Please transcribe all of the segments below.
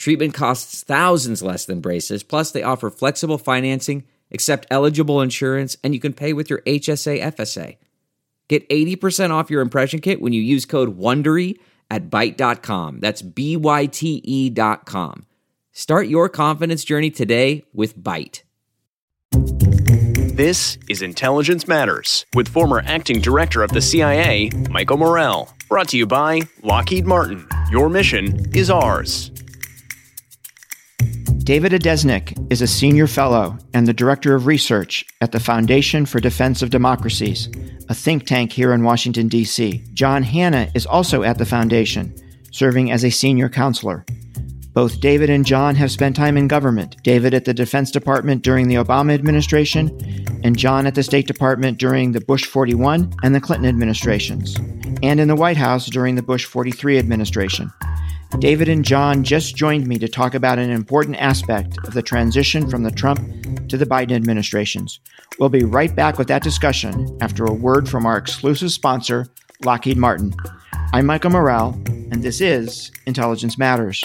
Treatment costs thousands less than braces, plus, they offer flexible financing, accept eligible insurance, and you can pay with your HSA FSA. Get 80% off your impression kit when you use code WONDERY at Byte.com. That's B Y T E dot com. Start your confidence journey today with Byte. This is Intelligence Matters with former acting director of the CIA, Michael Morell. Brought to you by Lockheed Martin. Your mission is ours. David Adesnik is a senior fellow and the director of research at the Foundation for Defense of Democracies, a think tank here in Washington, D.C. John Hannah is also at the foundation, serving as a senior counselor. Both David and John have spent time in government, David at the Defense Department during the Obama administration, and John at the State Department during the Bush 41 and the Clinton administrations, and in the White House during the Bush 43 administration. David and John just joined me to talk about an important aspect of the transition from the Trump to the Biden administrations. We'll be right back with that discussion after a word from our exclusive sponsor, Lockheed Martin. I'm Michael Morell, and this is Intelligence Matters.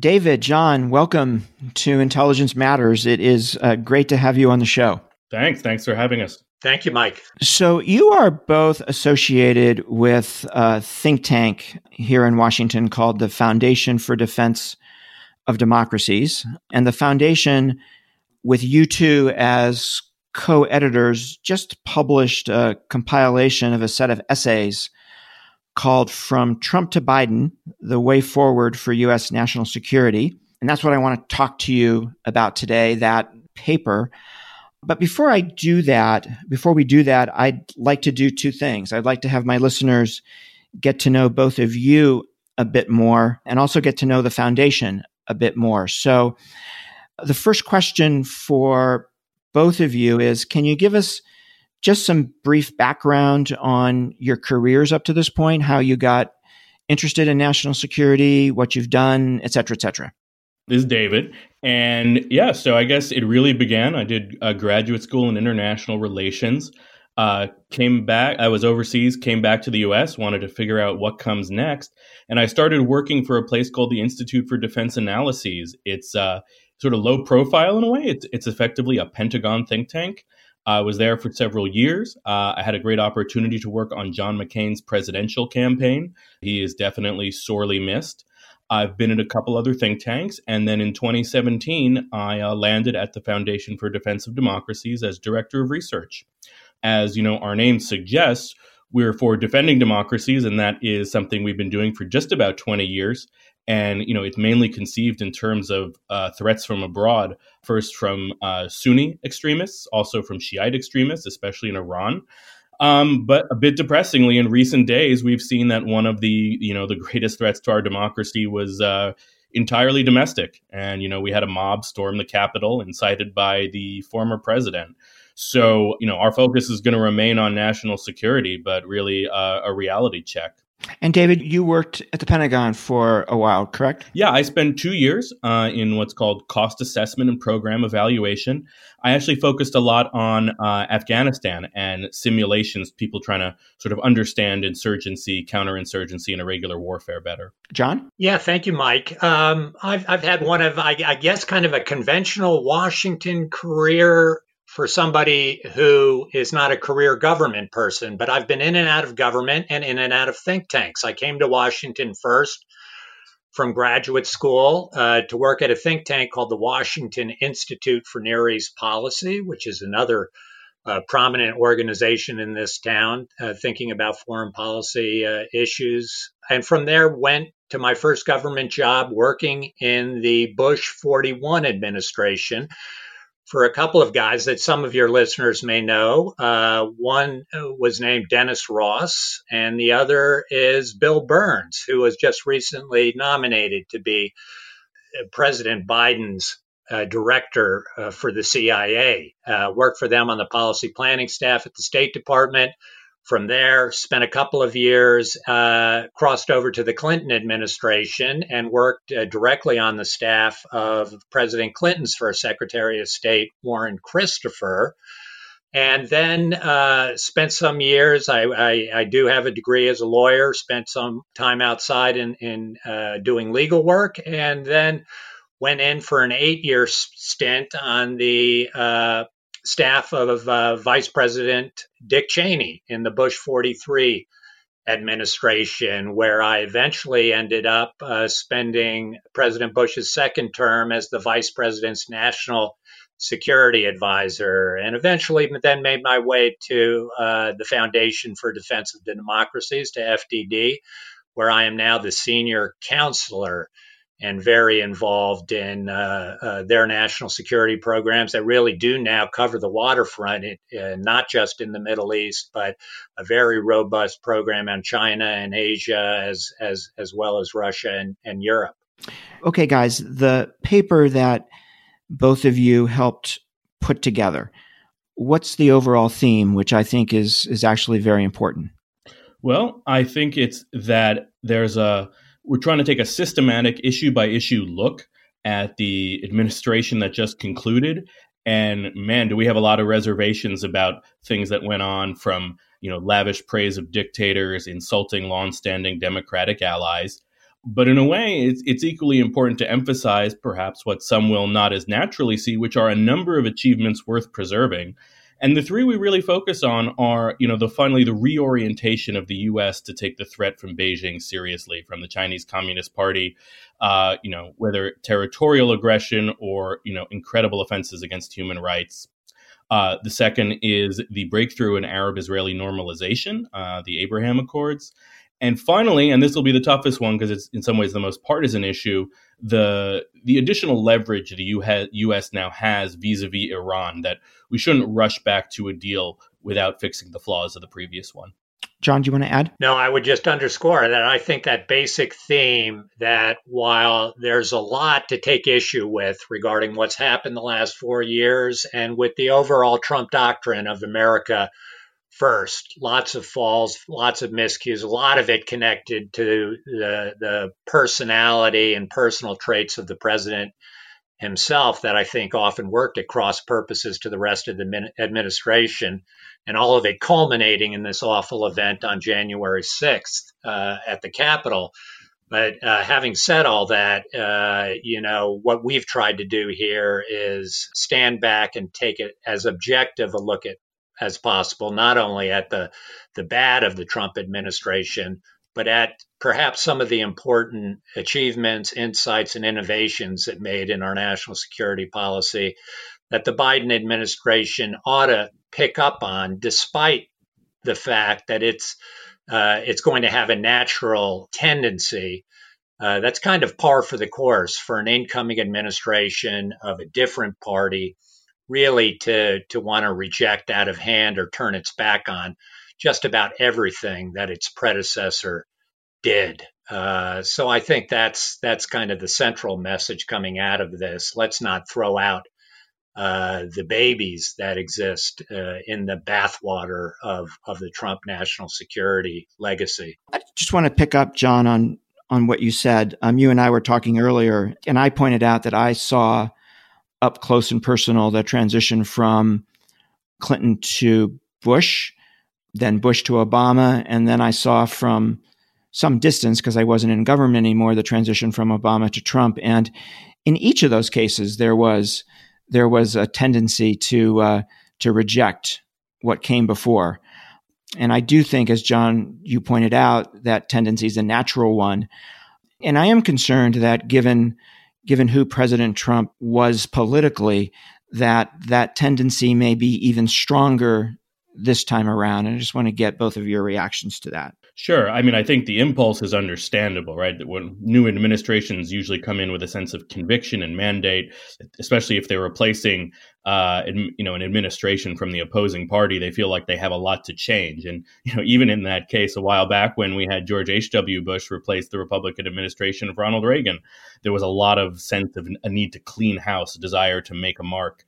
David, John, welcome to Intelligence Matters. It is uh, great to have you on the show. Thanks. Thanks for having us. Thank you, Mike. So, you are both associated with a think tank here in Washington called the Foundation for Defense of Democracies. And the foundation, with you two as co editors, just published a compilation of a set of essays called From Trump to Biden The Way Forward for U.S. National Security. And that's what I want to talk to you about today, that paper. But before I do that, before we do that, I'd like to do two things. I'd like to have my listeners get to know both of you a bit more and also get to know the foundation a bit more. So, the first question for both of you is Can you give us just some brief background on your careers up to this point, how you got interested in national security, what you've done, et cetera, et cetera. This is David. And yeah, so I guess it really began. I did a graduate school in international relations. Uh, came back, I was overseas, came back to the US, wanted to figure out what comes next. And I started working for a place called the Institute for Defense Analyses. It's uh, sort of low profile in a way, it's, it's effectively a Pentagon think tank. I was there for several years. Uh, I had a great opportunity to work on John McCain's presidential campaign. He is definitely sorely missed. I've been at a couple other think tanks. And then in 2017, I uh, landed at the Foundation for Defense of Democracies as director of research. As you know, our name suggests, we're for defending democracies, and that is something we've been doing for just about 20 years and you know it's mainly conceived in terms of uh, threats from abroad first from uh, sunni extremists also from shiite extremists especially in iran Um, but a bit depressingly, in recent days, we've seen that one of the you know the greatest threats to our democracy was uh, entirely domestic, and you know we had a mob storm the Capitol, incited by the former president. So you know our focus is going to remain on national security, but really uh, a reality check. And David, you worked at the Pentagon for a while, correct? Yeah, I spent two years uh, in what's called cost assessment and program evaluation. I actually focused a lot on uh, Afghanistan and simulations, people trying to sort of understand insurgency, counterinsurgency, and irregular warfare better. John? Yeah, thank you, Mike. Um, I've, I've had one of, I, I guess, kind of a conventional Washington career for somebody who is not a career government person, but I've been in and out of government and in and out of think tanks. I came to Washington first from graduate school uh, to work at a think tank called the Washington Institute for Near East Policy, which is another uh, prominent organization in this town uh, thinking about foreign policy uh, issues. And from there, went to my first government job working in the Bush 41 administration for a couple of guys that some of your listeners may know. Uh, one was named Dennis Ross, and the other is Bill Burns, who was just recently nominated to be uh, President Biden's uh, director uh, for the CIA. Uh, worked for them on the policy planning staff at the State Department from there, spent a couple of years, uh, crossed over to the Clinton administration and worked uh, directly on the staff of President Clinton's first Secretary of State, Warren Christopher. And then uh, spent some years. I, I, I, do have a degree as a lawyer. Spent some time outside in, in uh, doing legal work, and then went in for an eight-year stint on the uh, staff of uh, Vice President Dick Cheney in the Bush 43 administration, where I eventually ended up uh, spending President Bush's second term as the Vice President's national security advisor, and eventually then made my way to uh, the Foundation for Defense of Democracies, to FDD, where I am now the senior counselor and very involved in uh, uh, their national security programs that really do now cover the waterfront, uh, not just in the Middle East, but a very robust program on China and Asia, as as as well as Russia and, and Europe. Okay, guys, the paper that both of you helped put together. What's the overall theme, which I think is is actually very important? Well, I think it's that there's a we're trying to take a systematic issue by issue look at the administration that just concluded. And man do we have a lot of reservations about things that went on from you know lavish praise of dictators insulting long-standing democratic allies. But in a way it's, it's equally important to emphasize perhaps what some will not as naturally see which are a number of achievements worth preserving and the three we really focus on are, you know, the finally the reorientation of the U.S. to take the threat from Beijing seriously, from the Chinese Communist Party, uh, you know, whether territorial aggression or you know incredible offenses against human rights. Uh, the second is the breakthrough in Arab-Israeli normalization, uh, the Abraham Accords, and finally, and this will be the toughest one because it's in some ways the most partisan issue, the the additional leverage the U.S. now has vis-a-vis Iran that we shouldn't rush back to a deal without fixing the flaws of the previous one. John, do you want to add? No, I would just underscore that I think that basic theme that while there's a lot to take issue with regarding what's happened the last four years and with the overall Trump doctrine of America first. Lots of falls, lots of miscues, a lot of it connected to the, the personality and personal traits of the president himself that I think often worked at cross purposes to the rest of the administration, and all of it culminating in this awful event on January 6th uh, at the Capitol. But uh, having said all that, uh, you know, what we've tried to do here is stand back and take it as objective a look at as possible, not only at the, the bad of the Trump administration, but at perhaps some of the important achievements, insights, and innovations it made in our national security policy that the Biden administration ought to pick up on, despite the fact that it's uh, it's going to have a natural tendency uh, that's kind of par for the course for an incoming administration of a different party really to to want to reject out of hand or turn its back on just about everything that its predecessor did. Uh, so I think that's that's kind of the central message coming out of this. Let's not throw out uh, the babies that exist uh, in the bathwater of of the Trump national security legacy. I just want to pick up, John, on on what you said. Um, you and I were talking earlier, and I pointed out that I saw up close and personal the transition from Clinton to Bush, then Bush to Obama, and then I saw from some distance because I wasn't in government anymore the transition from Obama to Trump. And in each of those cases, there was there was a tendency to uh, to reject what came before. And I do think, as John you pointed out, that tendency is a natural one. And I am concerned that given given who President Trump was politically, that that tendency may be even stronger this time around. And I just want to get both of your reactions to that. Sure. I mean, I think the impulse is understandable, right? That when new administrations usually come in with a sense of conviction and mandate, especially if they're replacing, uh, you know, an administration from the opposing party, they feel like they have a lot to change. And you know, even in that case, a while back when we had George H. W. Bush replace the Republican administration of Ronald Reagan, there was a lot of sense of a need to clean house, a desire to make a mark.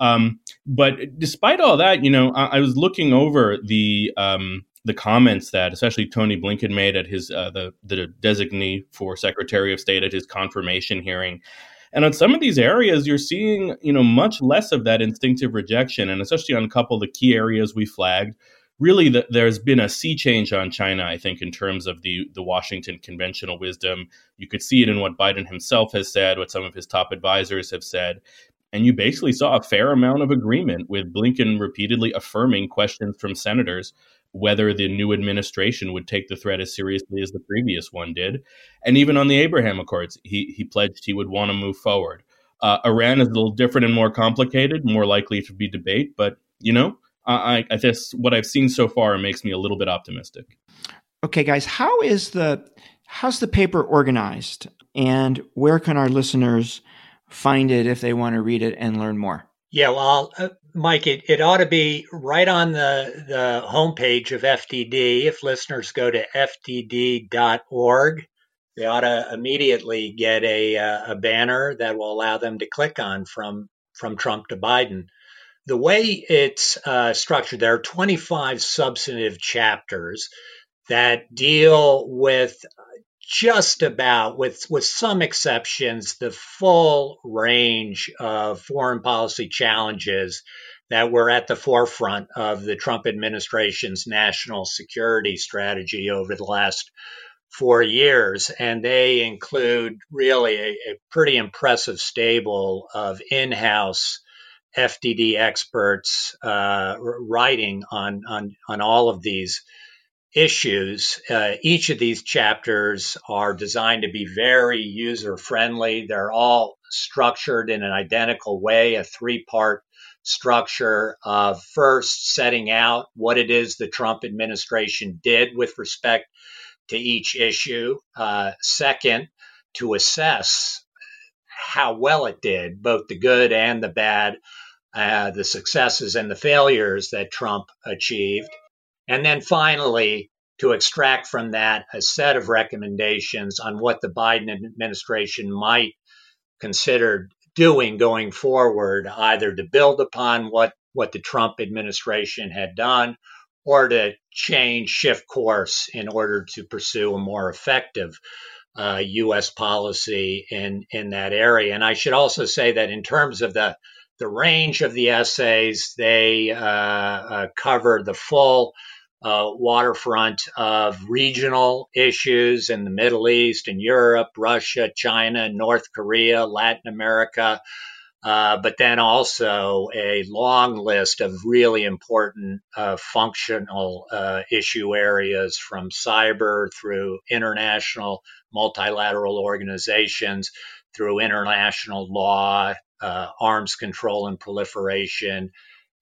Um, but despite all that, you know, I, I was looking over the um, the comments that especially Tony Blinken made at his uh, the the designee for Secretary of State at his confirmation hearing. And on some of these areas, you're seeing, you know, much less of that instinctive rejection, and especially on a couple of the key areas we flagged. Really, the, there's been a sea change on China, I think, in terms of the the Washington conventional wisdom. You could see it in what Biden himself has said, what some of his top advisors have said, and you basically saw a fair amount of agreement with Blinken repeatedly affirming questions from senators whether the new administration would take the threat as seriously as the previous one did. And even on the Abraham Accords, he, he pledged he would want to move forward. Uh, Iran is a little different and more complicated, more likely to be debate, but you know, I, I guess what I've seen so far makes me a little bit optimistic. Okay, guys, how is the how's the paper organized, and where can our listeners find it if they want to read it and learn more? Yeah, well, uh, Mike, it, it ought to be right on the, the homepage of FDD. If listeners go to fdd.org, they ought to immediately get a, uh, a banner that will allow them to click on from, from Trump to Biden. The way it's uh, structured, there are 25 substantive chapters that deal with just about, with, with some exceptions, the full range of foreign policy challenges that were at the forefront of the Trump administration's national security strategy over the last four years. And they include really a, a pretty impressive stable of in house FDD experts uh, writing on, on, on all of these issues. Uh, each of these chapters are designed to be very user friendly. They're all structured in an identical way, a three part structure of first setting out what it is the Trump administration did with respect to each issue. Uh, second, to assess how well it did, both the good and the bad, uh, the successes and the failures that Trump achieved. And then finally, to extract from that a set of recommendations on what the Biden administration might consider doing going forward, either to build upon what, what the Trump administration had done or to change, shift course in order to pursue a more effective uh, U.S. policy in, in that area. And I should also say that in terms of the the range of the essays, they uh, uh, cover the full uh, waterfront of regional issues in the Middle East and Europe, Russia, China, North Korea, Latin America, uh, but then also a long list of really important uh, functional uh, issue areas from cyber through international multilateral organizations, through international law, uh, arms control and proliferation,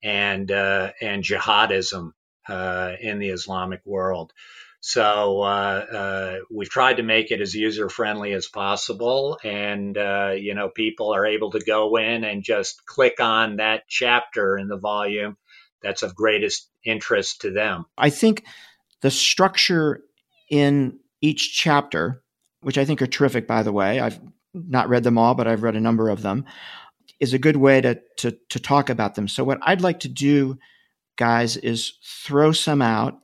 and uh, and jihadism in the Islamic world. So uh, uh, we've tried to make it as user friendly as possible, and uh, you know people are able to go in and just click on that chapter in the volume that's of greatest interest to them. I think the structure in each chapter, which I think are terrific, by the way, I've not read them all, but I've read a number of them, is a good way to, to, to talk about them. So, what I'd like to do, guys, is throw some out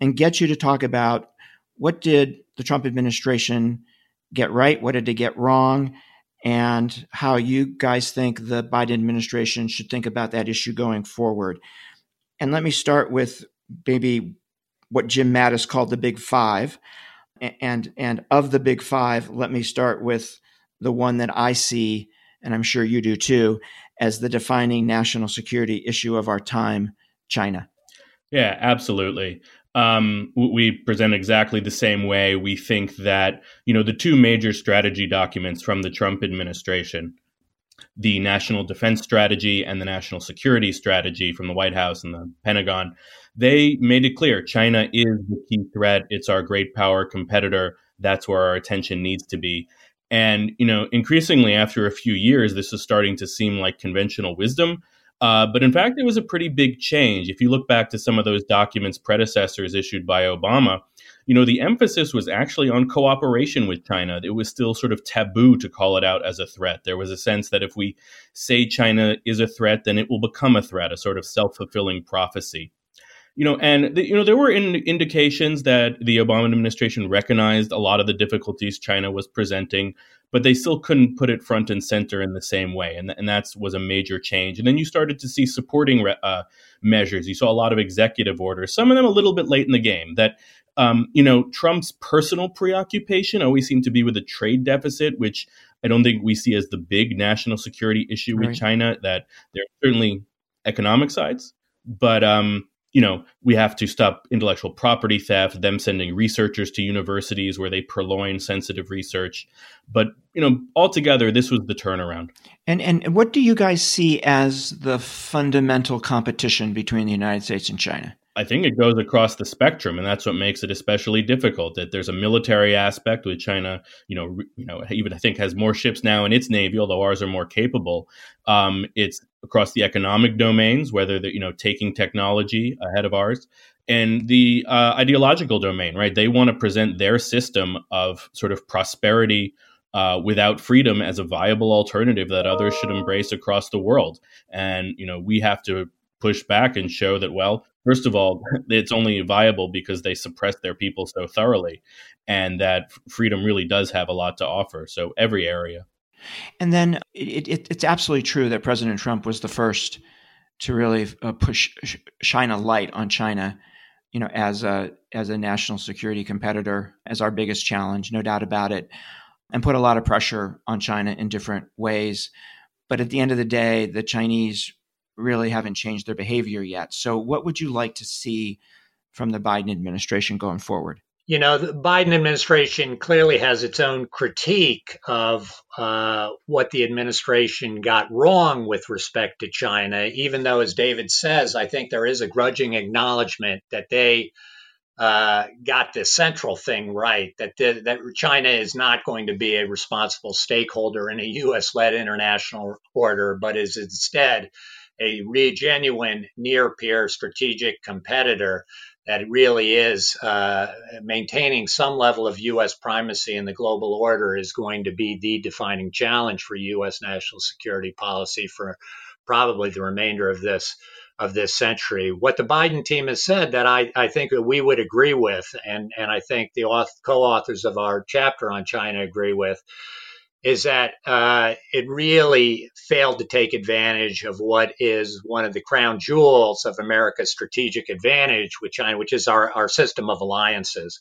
and get you to talk about what did the Trump administration get right, what did they get wrong, and how you guys think the Biden administration should think about that issue going forward. And let me start with maybe what Jim Mattis called the Big Five. And, and of the Big Five, let me start with the one that I see, and I'm sure you do too, as the defining national security issue of our time China. Yeah, absolutely. Um, we present exactly the same way. We think that you know the two major strategy documents from the Trump administration, the National Defense Strategy and the National Security Strategy from the White House and the Pentagon, they made it clear China is the key threat. It's our great power competitor. That's where our attention needs to be. And you know, increasingly after a few years, this is starting to seem like conventional wisdom. Uh, but in fact, it was a pretty big change. If you look back to some of those documents predecessors issued by Obama, you know, the emphasis was actually on cooperation with China. It was still sort of taboo to call it out as a threat. There was a sense that if we say China is a threat, then it will become a threat, a sort of self fulfilling prophecy. You know, and the, you know there were in, indications that the Obama administration recognized a lot of the difficulties China was presenting, but they still couldn't put it front and center in the same way. And, and that was a major change. And then you started to see supporting uh, measures. You saw a lot of executive orders, some of them a little bit late in the game, that um, you know, Trump's personal preoccupation always seemed to be with a trade deficit, which I don't think we see as the big national security issue right. with China. That there are certainly economic sides, but um, you know, we have to stop intellectual property theft, them sending researchers to universities where they purloin sensitive research. But, you know, altogether, this was the turnaround. And, and what do you guys see as the fundamental competition between the United States and China? I think it goes across the spectrum, and that's what makes it especially difficult. That there's a military aspect with China, you know, you know, even I think has more ships now in its navy, although ours are more capable. Um, it's across the economic domains, whether they're you know taking technology ahead of ours, and the uh, ideological domain, right? They want to present their system of sort of prosperity uh, without freedom as a viable alternative that others should embrace across the world. And you know, we have to push back and show that well first of all it's only viable because they suppress their people so thoroughly and that freedom really does have a lot to offer so every area. And then it, it, it's absolutely true that president trump was the first to really uh, push shine a light on china you know as a as a national security competitor as our biggest challenge no doubt about it and put a lot of pressure on china in different ways. But at the end of the day the chinese really haven't changed their behavior yet. So, what would you like to see from the Biden administration going forward? You know, the Biden administration clearly has its own critique of uh, what the administration got wrong with respect to China, even though, as David says, I think there is a grudging acknowledgement that they uh, got the central thing right that the, that China is not going to be a responsible stakeholder in a U.S. led international order, but is instead a genuine near peer strategic competitor that really is uh, maintaining some level of U.S. primacy in the global order is going to be the defining challenge for U.S. national security policy for probably the remainder of this of this century. What the Biden team has said that I, I think that we would agree with, and, and I think the author, co-authors of our chapter on China agree with, is that uh, it really failed to take advantage of what is one of the crown jewels of America's strategic advantage with China, which is our, our system of alliances.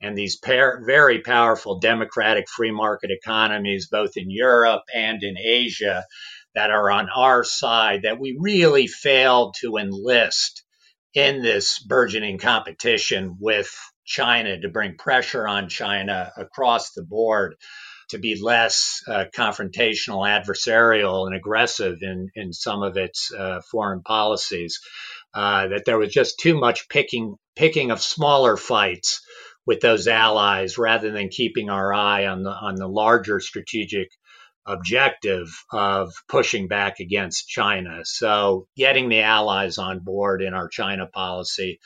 And these pair, very powerful democratic free market economies, both in Europe and in Asia, that are on our side, that we really failed to enlist in this burgeoning competition with China to bring pressure on China across the board to be less uh, confrontational, adversarial, and aggressive in, in some of its uh, foreign policies. Uh, that there was just too much picking picking of smaller fights with those allies rather than keeping our eye on the on the larger strategic objective of pushing back against China. So, getting the allies on board in our China policy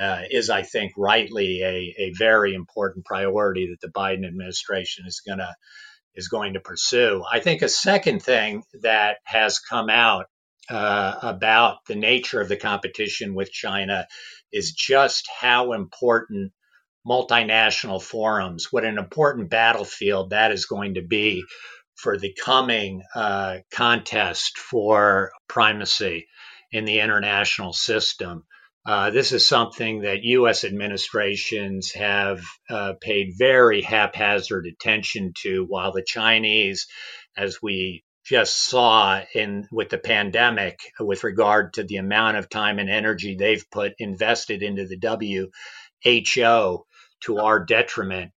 uh, is, I think, rightly a, a very important priority that the Biden administration is going to is going to pursue. I think a second thing that has come out uh, about the nature of the competition with China is just how important multinational forums, what an important battlefield that is going to be for the coming uh, contest for primacy in the international system. Uh, this is something that U.S. administrations have uh, paid very haphazard attention to, while the Chinese, as we just saw in with the pandemic, with regard to the amount of time and energy they've put invested into the WHO to our detriment,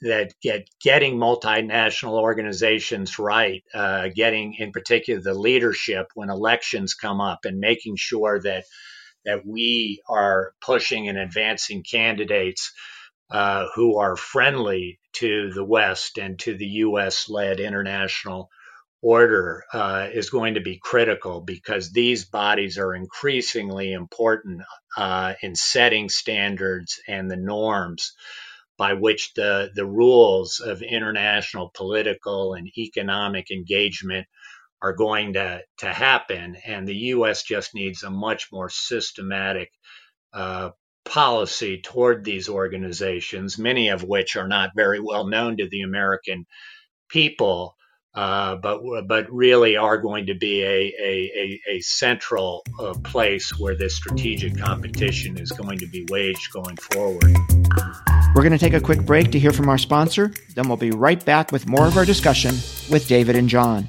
that get getting multinational organizations right, uh, getting in particular the leadership when elections come up, and making sure that that we are pushing and advancing candidates uh, who are friendly to the West and to the U.S. led international order uh, is going to be critical because these bodies are increasingly important uh, in setting standards and the norms by which the, the rules of international political and economic engagement are going to, to happen. And the U.S. just needs a much more systematic uh, policy toward these organizations, many of which are not very well known to the American people. Uh, but but really are going to be a a, a, a central uh, place where this strategic competition is going to be waged going forward. We're going to take a quick break to hear from our sponsor. Then we'll be right back with more of our discussion with David and John.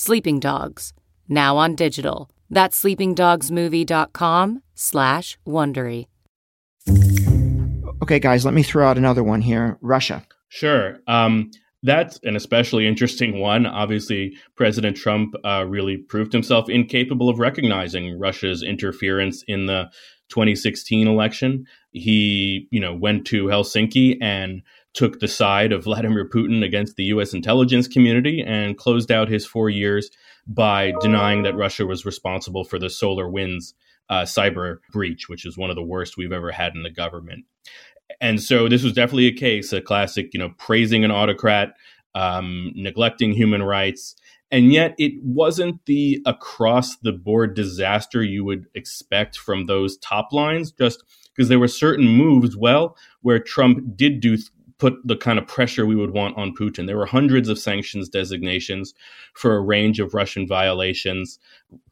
Sleeping Dogs, now on digital. That's sleepingdogsmovie.com slash Wondery. Okay, guys, let me throw out another one here. Russia. Sure. Um, that's an especially interesting one. Obviously, President Trump uh, really proved himself incapable of recognizing Russia's interference in the 2016 election. He, you know, went to Helsinki and took the side of Vladimir Putin against the U.S. intelligence community and closed out his four years by denying that Russia was responsible for the SolarWinds uh, cyber breach, which is one of the worst we've ever had in the government. And so this was definitely a case, a classic, you know, praising an autocrat, um, neglecting human rights. And yet it wasn't the across the board disaster you would expect from those top lines, just because there were certain moves, well, where Trump did do put the kind of pressure we would want on Putin. There were hundreds of sanctions designations for a range of Russian violations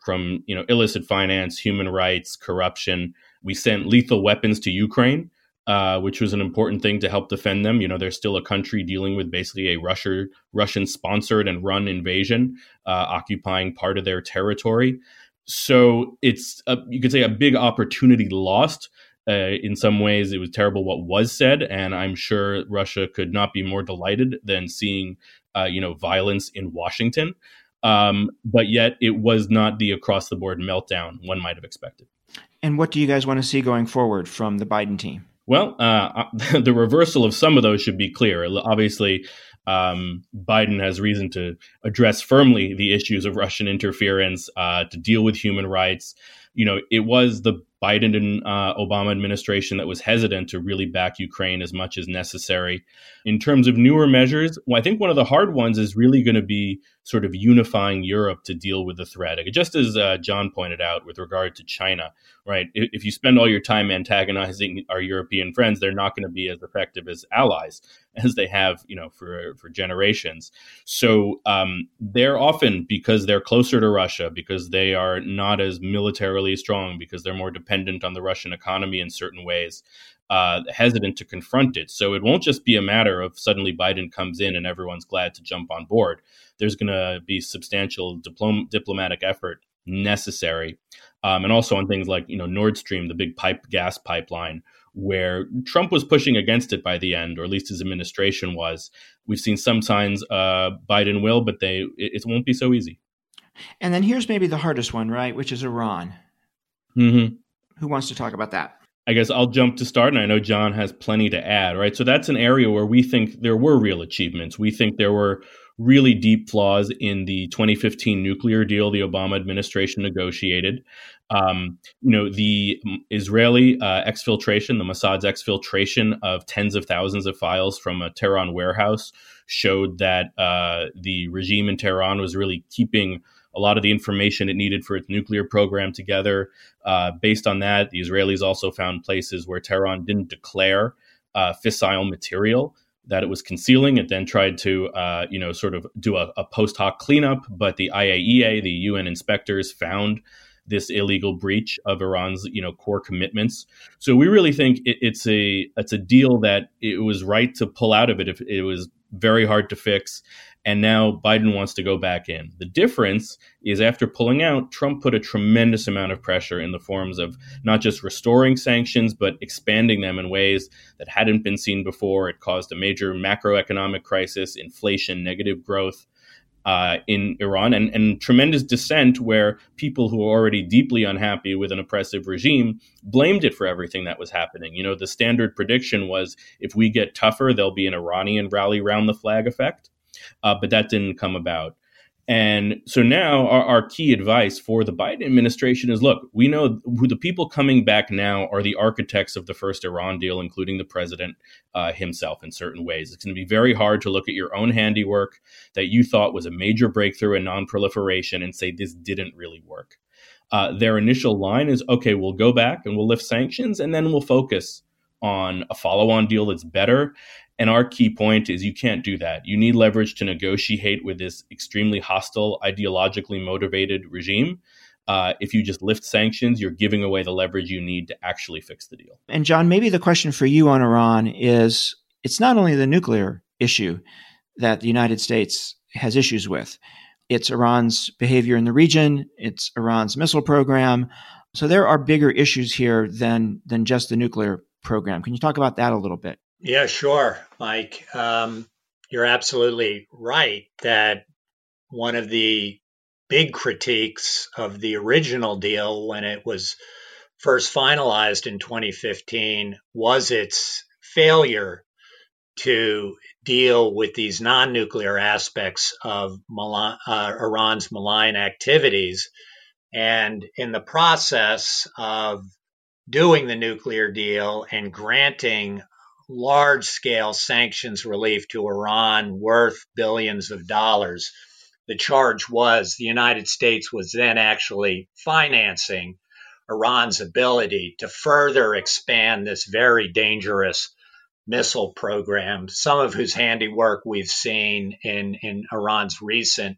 from, you know, illicit finance, human rights, corruption. We sent lethal weapons to Ukraine, uh, which was an important thing to help defend them. You know, they're still a country dealing with basically a Russia, Russian sponsored and run invasion, uh, occupying part of their territory. So it's a, you could say a big opportunity lost uh, in some ways, it was terrible what was said, and I'm sure Russia could not be more delighted than seeing, uh, you know, violence in Washington. Um, but yet, it was not the across the board meltdown one might have expected. And what do you guys want to see going forward from the Biden team? Well, uh, the reversal of some of those should be clear. Obviously, um, Biden has reason to address firmly the issues of Russian interference, uh, to deal with human rights. You know, it was the Biden and uh, Obama administration that was hesitant to really back Ukraine as much as necessary. In terms of newer measures, well, I think one of the hard ones is really going to be sort of unifying Europe to deal with the threat. Just as uh, John pointed out with regard to China, right? If you spend all your time antagonizing our European friends, they're not going to be as effective as allies as they have, you know, for for generations. So um, they're often because they're closer to Russia, because they are not as militarily strong, because they're more dependent on the Russian economy in certain ways. uh, hesitant to confront it. So it won't just be a matter of suddenly Biden comes in and everyone's glad to jump on board. There's going to be substantial diplom- diplomatic effort necessary, um, and also on things like you know Nord Stream, the big pipe gas pipeline, where Trump was pushing against it by the end, or at least his administration was. We've seen some signs uh, Biden will, but they it, it, won't be so easy. And then here's maybe the hardest one, right? Which is Iran. Mm-hmm. Who wants to talk about that? I guess I'll jump to start, and I know John has plenty to add, right? So that's an area where we think there were real achievements. We think there were really deep flaws in the 2015 nuclear deal the Obama administration negotiated. Um, you know, the Israeli uh, exfiltration, the Mossad's exfiltration of tens of thousands of files from a Tehran warehouse showed that uh, the regime in Tehran was really keeping a lot of the information it needed for its nuclear program together. Uh, based on that, the Israelis also found places where Tehran didn't declare uh, fissile material that it was concealing. It then tried to, uh, you know, sort of do a, a, post hoc cleanup, but the IAEA, the UN inspectors, found this illegal breach of Iran's, you know, core commitments. So we really think it, it's a it's a deal that it was right to pull out of it if it was very hard to fix. And now Biden wants to go back in. The difference is after pulling out, Trump put a tremendous amount of pressure in the forms of not just restoring sanctions, but expanding them in ways that hadn't been seen before. It caused a major macroeconomic crisis, inflation, negative growth. Uh, in Iran and, and tremendous dissent where people who are already deeply unhappy with an oppressive regime blamed it for everything that was happening. You know, the standard prediction was if we get tougher, there'll be an Iranian rally round the flag effect uh, but that didn't come about. And so now our, our, key advice for the Biden administration is look, we know who the people coming back now are the architects of the first Iran deal, including the president uh, himself in certain ways. It's going to be very hard to look at your own handiwork that you thought was a major breakthrough in nonproliferation and say this didn't really work. Uh, their initial line is okay, we'll go back and we'll lift sanctions and then we'll focus on a follow on deal that's better. And our key point is you can't do that. You need leverage to negotiate with this extremely hostile, ideologically motivated regime. Uh, if you just lift sanctions, you're giving away the leverage you need to actually fix the deal. And John, maybe the question for you on Iran is it's not only the nuclear issue that the United States has issues with, it's Iran's behavior in the region, it's Iran's missile program. So there are bigger issues here than than just the nuclear program. Can you talk about that a little bit? Yeah, sure, Mike. Um, you're absolutely right that one of the big critiques of the original deal when it was first finalized in 2015 was its failure to deal with these non nuclear aspects of uh, Iran's malign activities. And in the process of doing the nuclear deal and granting large scale sanctions relief to Iran worth billions of dollars. The charge was the United States was then actually financing Iran's ability to further expand this very dangerous missile program, some of whose handiwork we've seen in, in Iran's recent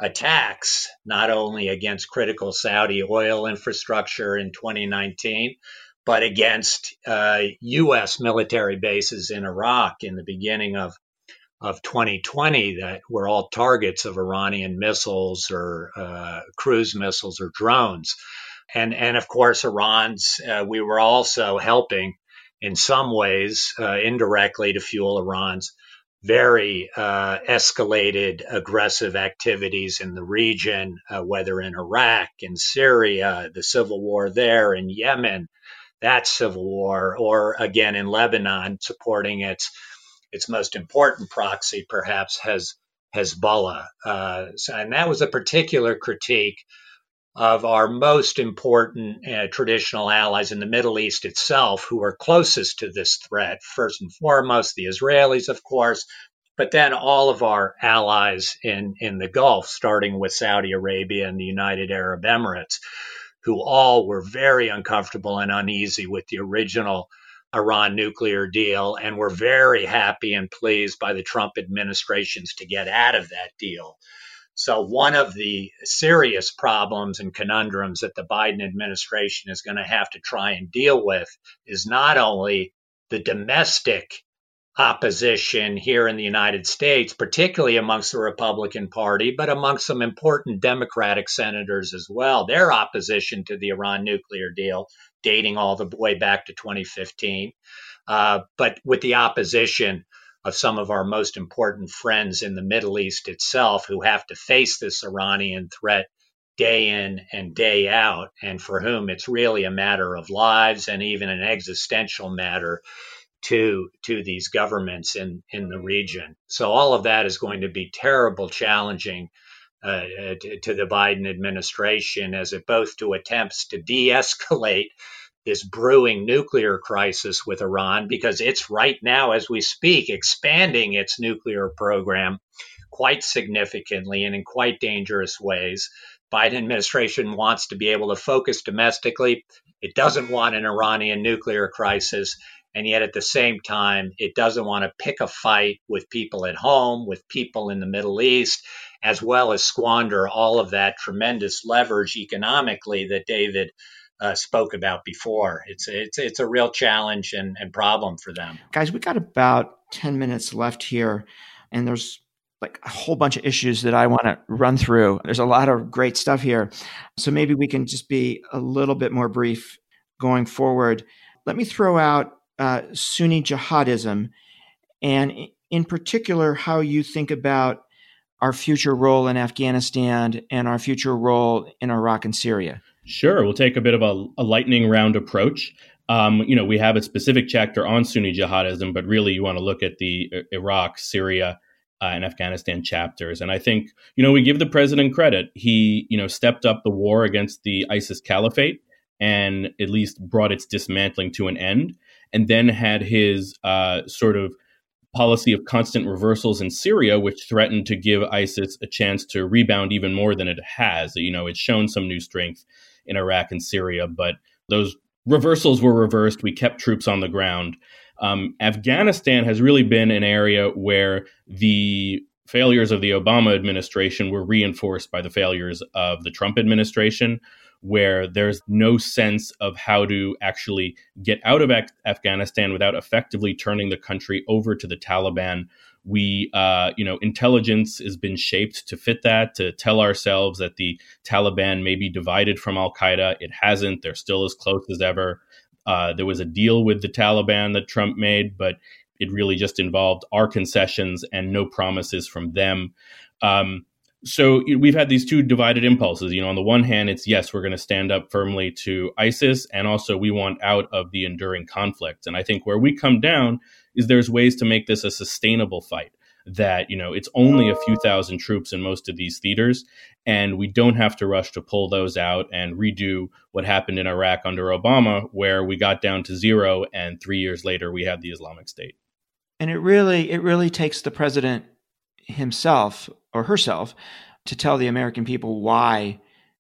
attacks, not only against critical Saudi oil infrastructure in 2019, but against uh, U.S. military bases in Iraq in the beginning of of 2020 that were all targets of Iranian missiles or uh, cruise missiles or drones, and and of course Iran's. Uh, we were also helping in some ways uh, indirectly to fuel Iran's very uh, escalated aggressive activities in the region, uh, whether in Iraq, in Syria, the civil war there, in Yemen, that civil war, or again in Lebanon, supporting its its most important proxy, perhaps, has Hezbollah. Uh, and that was a particular critique of our most important uh, traditional allies in the Middle East itself, who are closest to this threat. First and foremost, the Israelis, of course, but then all of our allies in, in the Gulf, starting with Saudi Arabia and the United Arab Emirates, who all were very uncomfortable and uneasy with the original Iran nuclear deal and were very happy and pleased by the Trump administrations to get out of that deal. So, one of the serious problems and conundrums that the Biden administration is going to have to try and deal with is not only the domestic opposition here in the United States, particularly amongst the Republican Party, but amongst some important Democratic senators as well. Their opposition to the Iran nuclear deal, dating all the way back to 2015, uh, but with the opposition of some of our most important friends in the Middle East itself who have to face this Iranian threat day in and day out, and for whom it's really a matter of lives and even an existential matter to to these governments in in the region. So all of that is going to be terrible challenging uh, uh to, to, the Biden administration as it both to attempts to de-escalate this brewing nuclear crisis with Iran because it's right now as we speak expanding its nuclear program quite significantly and in quite dangerous ways. Biden administration wants to be able to focus domestically. It doesn't want an Iranian nuclear crisis and yet at the same time, it doesn't want to pick a fight with people at home, with people in the Middle East, as well as squander all of that tremendous leverage economically that David uh, spoke about before. It's it's it's a real challenge and, and problem for them. Guys, we got about ten minutes left here, and there's like a whole bunch of issues that I want to run through. There's a lot of great stuff here, so maybe we can just be a little bit more brief going forward. Let me throw out uh, Sunni jihadism, and in particular, how you think about our future role in Afghanistan and our future role in Iraq and Syria. Sure, we'll take a bit of a, a lightning round approach. Um, you know, we have a specific chapter on Sunni jihadism, but really you want to look at the uh, Iraq, Syria, uh, and Afghanistan chapters. And I think, you know, we give the president credit. He, you know, stepped up the war against the ISIS caliphate and at least brought its dismantling to an end and then had his uh, sort of policy of constant reversals in Syria, which threatened to give ISIS a chance to rebound even more than it has. You know, it's shown some new strength in Iraq and Syria, but those reversals were reversed. We kept troops on the ground. Um, Afghanistan has really been an area where the failures of the Obama administration were reinforced by the failures of the Trump administration where there's no sense of how to actually get out of Afghanistan without effectively turning the country over to the Taliban. We, uh, you know, intelligence has been shaped to fit that, to tell ourselves that the Taliban may be divided from Al Qaeda. It hasn't. They're still as close as ever. Uh, there was a deal with the Taliban that Trump made, but it really just involved our concessions and no promises from them. Um, so we've had these two divided impulses. You know, on the one hand, it's yes, we're going to stand up firmly to ISIS, and also we want out of the enduring conflict. And I think where we come down is there's ways to make this a sustainable fight. That you know, it's only a few thousand troops in most of these theaters, and we don't have to rush to pull those out and redo what happened in Iraq under Obama, where we got down to zero, and three years later we had the Islamic State. And it really, it really takes the president himself or herself to tell the American people why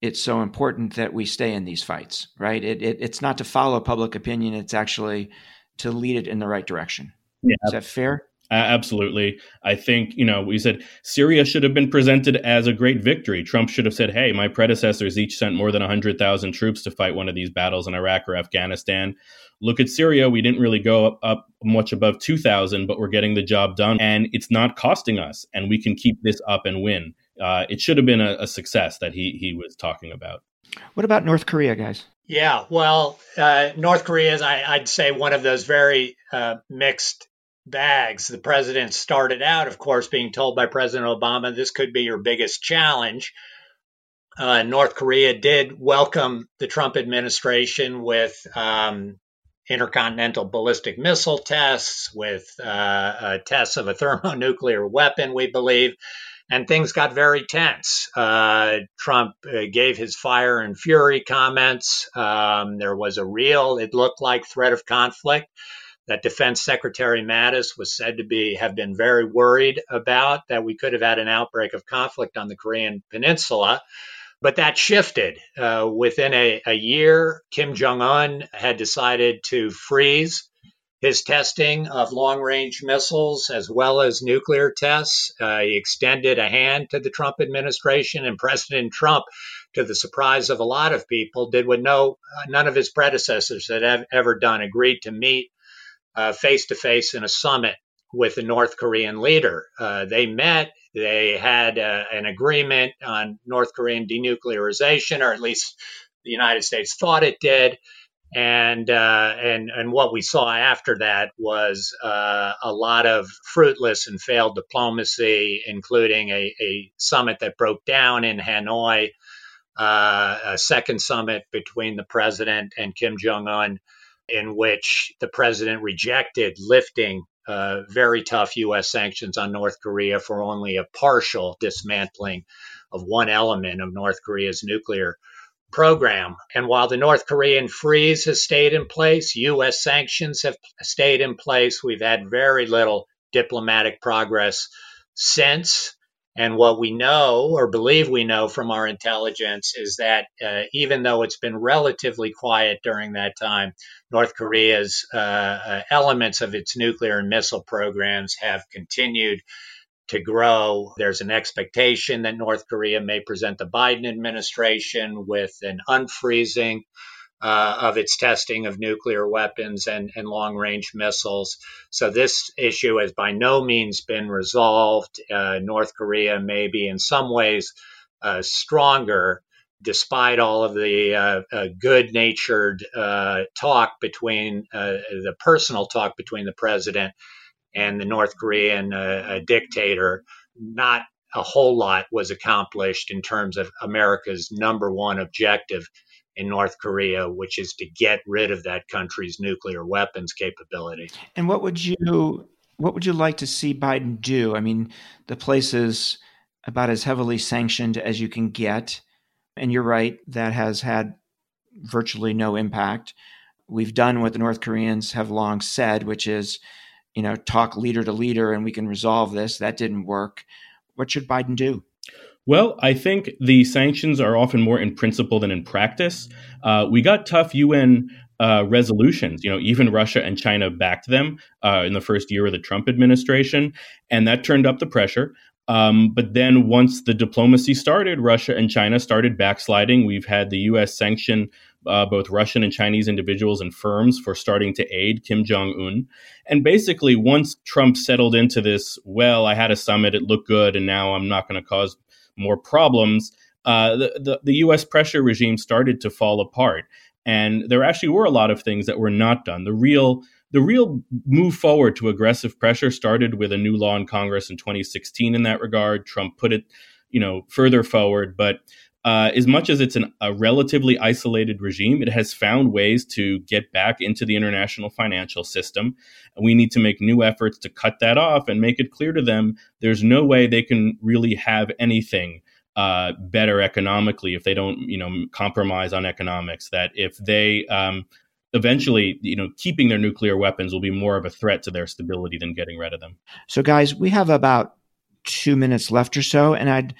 it's so important that we stay in these fights, right? It, it, it's not to follow public opinion, it's actually to lead it in the right direction. Yeah. Is that fair? Uh, absolutely. I think, you know, we said Syria should have been presented as a great victory. Trump should have said, hey, my predecessors each sent more than 100,000 troops to fight one of these battles in Iraq or Afghanistan. Look at Syria. We didn't really go up, up much above 2,000, but we're getting the job done. And it's not costing us. And we can keep this up and win. Uh, it should have been a, a, success that he, he was talking about. What about North Korea, guys? Yeah, well, uh, North Korea is, I, would say, one of those very uh, mixed bags. The president started out, of course, being told by President Obama this could be your biggest challenge. Uh, North Korea did welcome the Trump administration with um, intercontinental ballistic missile tests, with uh, uh, tests of a thermonuclear weapon, we believe. And things got very tense. Uh, Trump uh, gave his fire and fury comments. Um, there was a real, it looked like, threat of conflict that Defense Secretary Mattis was said to be have been very worried about that we could have had an outbreak of conflict on the Korean Peninsula. But that shifted. Uh, within a, a year, Kim Jong un had decided to freeze his testing of long range missiles as well as nuclear tests. Uh, he extended a hand to the Trump administration, and President Trump, to the surprise of a lot of people, did what no none of his predecessors had ever done: agreed to meet face to face in a summit with the North Korean leader. Uh, they met. They had uh, an agreement on North Korean denuclearization, or at least the United States thought it did and uh, and and what we saw after that was uh, a lot of fruitless and failed diplomacy, including a, a summit that broke down in Hanoi, uh, a second summit between the president and Kim Jong Un, in which the president rejected lifting uh, very tough U.S. sanctions on North Korea for only a partial dismantling of one element of North Korea's nuclear program. And while the North Korean freeze has stayed in place, U.S. sanctions have stayed in place, we've had very little diplomatic progress since. And what we know or believe we know from our intelligence is that uh, even though it's been relatively quiet during that time, North Korea's uh, uh, elements of its nuclear and missile programs have continued to grow. There's an expectation that North Korea may present the Biden administration with an unfreezing uh, of its testing of nuclear weapons and, and long range missiles. So, this issue has by no means been resolved. Uh, North Korea may be in some ways uh, stronger. Despite all of the uh, uh, good natured uh, talk between the personal talk between the president and the North Korean uh, dictator, not a whole lot was accomplished in terms of America's number one objective in North Korea, which is to get rid of that country's nuclear weapons capability. And what would you what would you like to see Biden do? I mean, the place is about as heavily sanctioned as you can get. And you're right, that has had virtually no impact. We've done what the North Koreans have long said, which is you know, talk leader to leader and we can resolve this. That didn't work. What should Biden do? Well, I think the sanctions are often more in principle than in practice. Uh, we got tough UN uh, resolutions. You know, even Russia and China backed them uh, in the first year of the Trump administration, and that turned up the pressure. Um, but then once the diplomacy started, Russia and China started backsliding. We've had the U.S. sanction uh, both Russian and Chinese individuals and firms for starting to aid Kim Jong un. And basically, once Trump settled into this, well, I had a summit, it looked good, and now I'm not going to cause more problems, uh, the, the, the U.S. pressure regime started to fall apart. And there actually were a lot of things that were not done. The real the real move forward to aggressive pressure started with a new law in Congress in 2016 in that regard. Trump put it, you know, further forward, but uh, as much as it's an, a relatively isolated regime, it has found ways to get back into the international financial system. We need to make new efforts to cut that off and make it clear to them there's no way they can really have anything uh, better economically if they don't, you know, compromise on economics. That if they um, eventually, you know, keeping their nuclear weapons will be more of a threat to their stability than getting rid of them. So, guys, we have about two minutes left or so, and I'd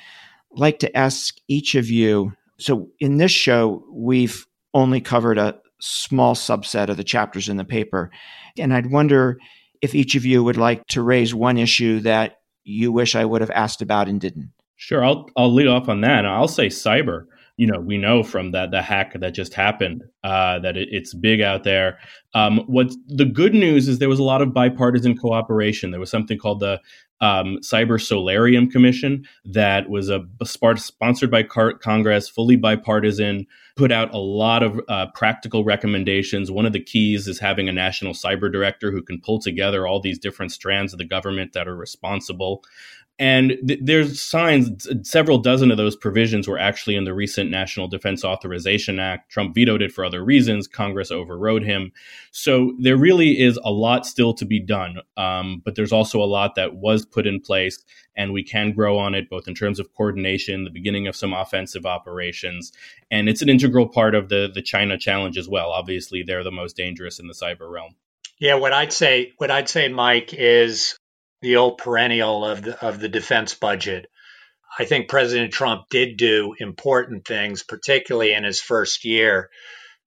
like to ask each of you. So, in this show, we've only covered a small subset of the chapters in the paper. And I'd wonder if each of you would like to raise one issue that you wish I would have asked about and didn't. Sure, I'll I'll lead off on that. I'll say cyber. You know, we know from that the hack that just happened uh, that it, it's big out there. Um, what the good news is there was a lot of bipartisan cooperation. There was something called the um, Cyber Solarium Commission that was a, a sponsored by Congress, fully bipartisan, put out a lot of uh, practical recommendations. One of the keys is having a national cyber director who can pull together all these different strands of the government that are responsible. And th- there's signs, several dozen of those provisions were actually in the recent National Defense Authorization Act. Trump vetoed it for other reasons. Congress overrode him. So there really is a lot still to be done. Um, but there's also a lot that was put in place, and we can grow on it, both in terms of coordination, the beginning of some offensive operations. And it's an integral part of the, the China challenge as well. Obviously, they're the most dangerous in the cyber realm. Yeah, what I'd say, what I'd say, Mike, is the old perennial of the of the defense budget. I think President Trump did do important things, particularly in his first year,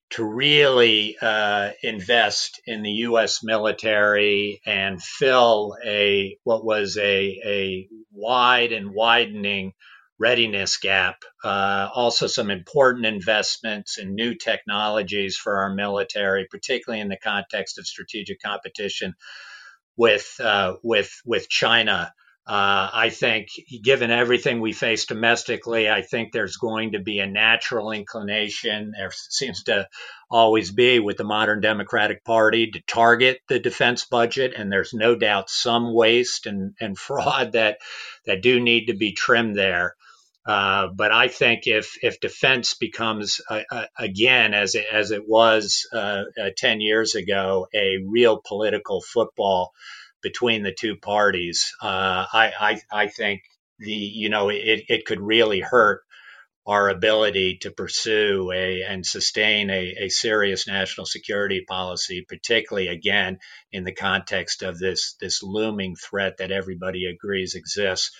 to really uh, invest in the U.S. military and fill a what was a a wide and widening readiness gap. Uh, also, some important investments in new technologies for our military, particularly in the context of strategic competition with uh, with with China. Uh, I think, given everything we face domestically, I think there's going to be a natural inclination. There seems to always be with the modern Democratic Party to target the defense budget, and there's no doubt some waste and, and fraud that that do need to be trimmed there. Uh, but I think if if defense becomes uh, uh, again as it, as it was uh, uh, ten years ago a real political football between the two parties, I, I, I think the you know it, it could really hurt our ability to pursue a and sustain a, a serious national security policy, particularly again in the context of this this looming threat that everybody agrees exists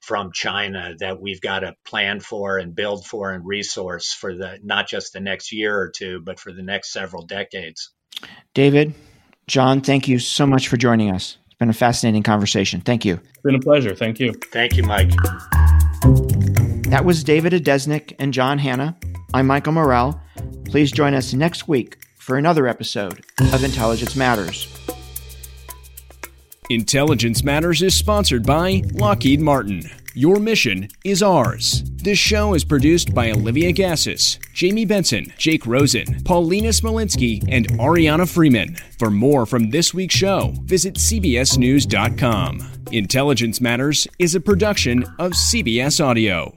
from China that we've got to plan for and build for and resource for the not just the next year or two, but for the next several decades. David, John, thank you so much for joining us. It's been a fascinating conversation. Thank you. It's been a pleasure. Thank you. Thank you, Mike. That was David Adesnik and John Hannah. I'm Michael Morell. Please join us next week for another episode of Intelligence Matters. Intelligence Matters is sponsored by Lockheed Martin. Your mission is ours. This show is produced by Olivia Gazis, Jamie Benson, Jake Rosen, Paulina Smolinski, and Ariana Freeman. For more from this week's show, visit CBSNews.com. Intelligence Matters is a production of CBS Audio.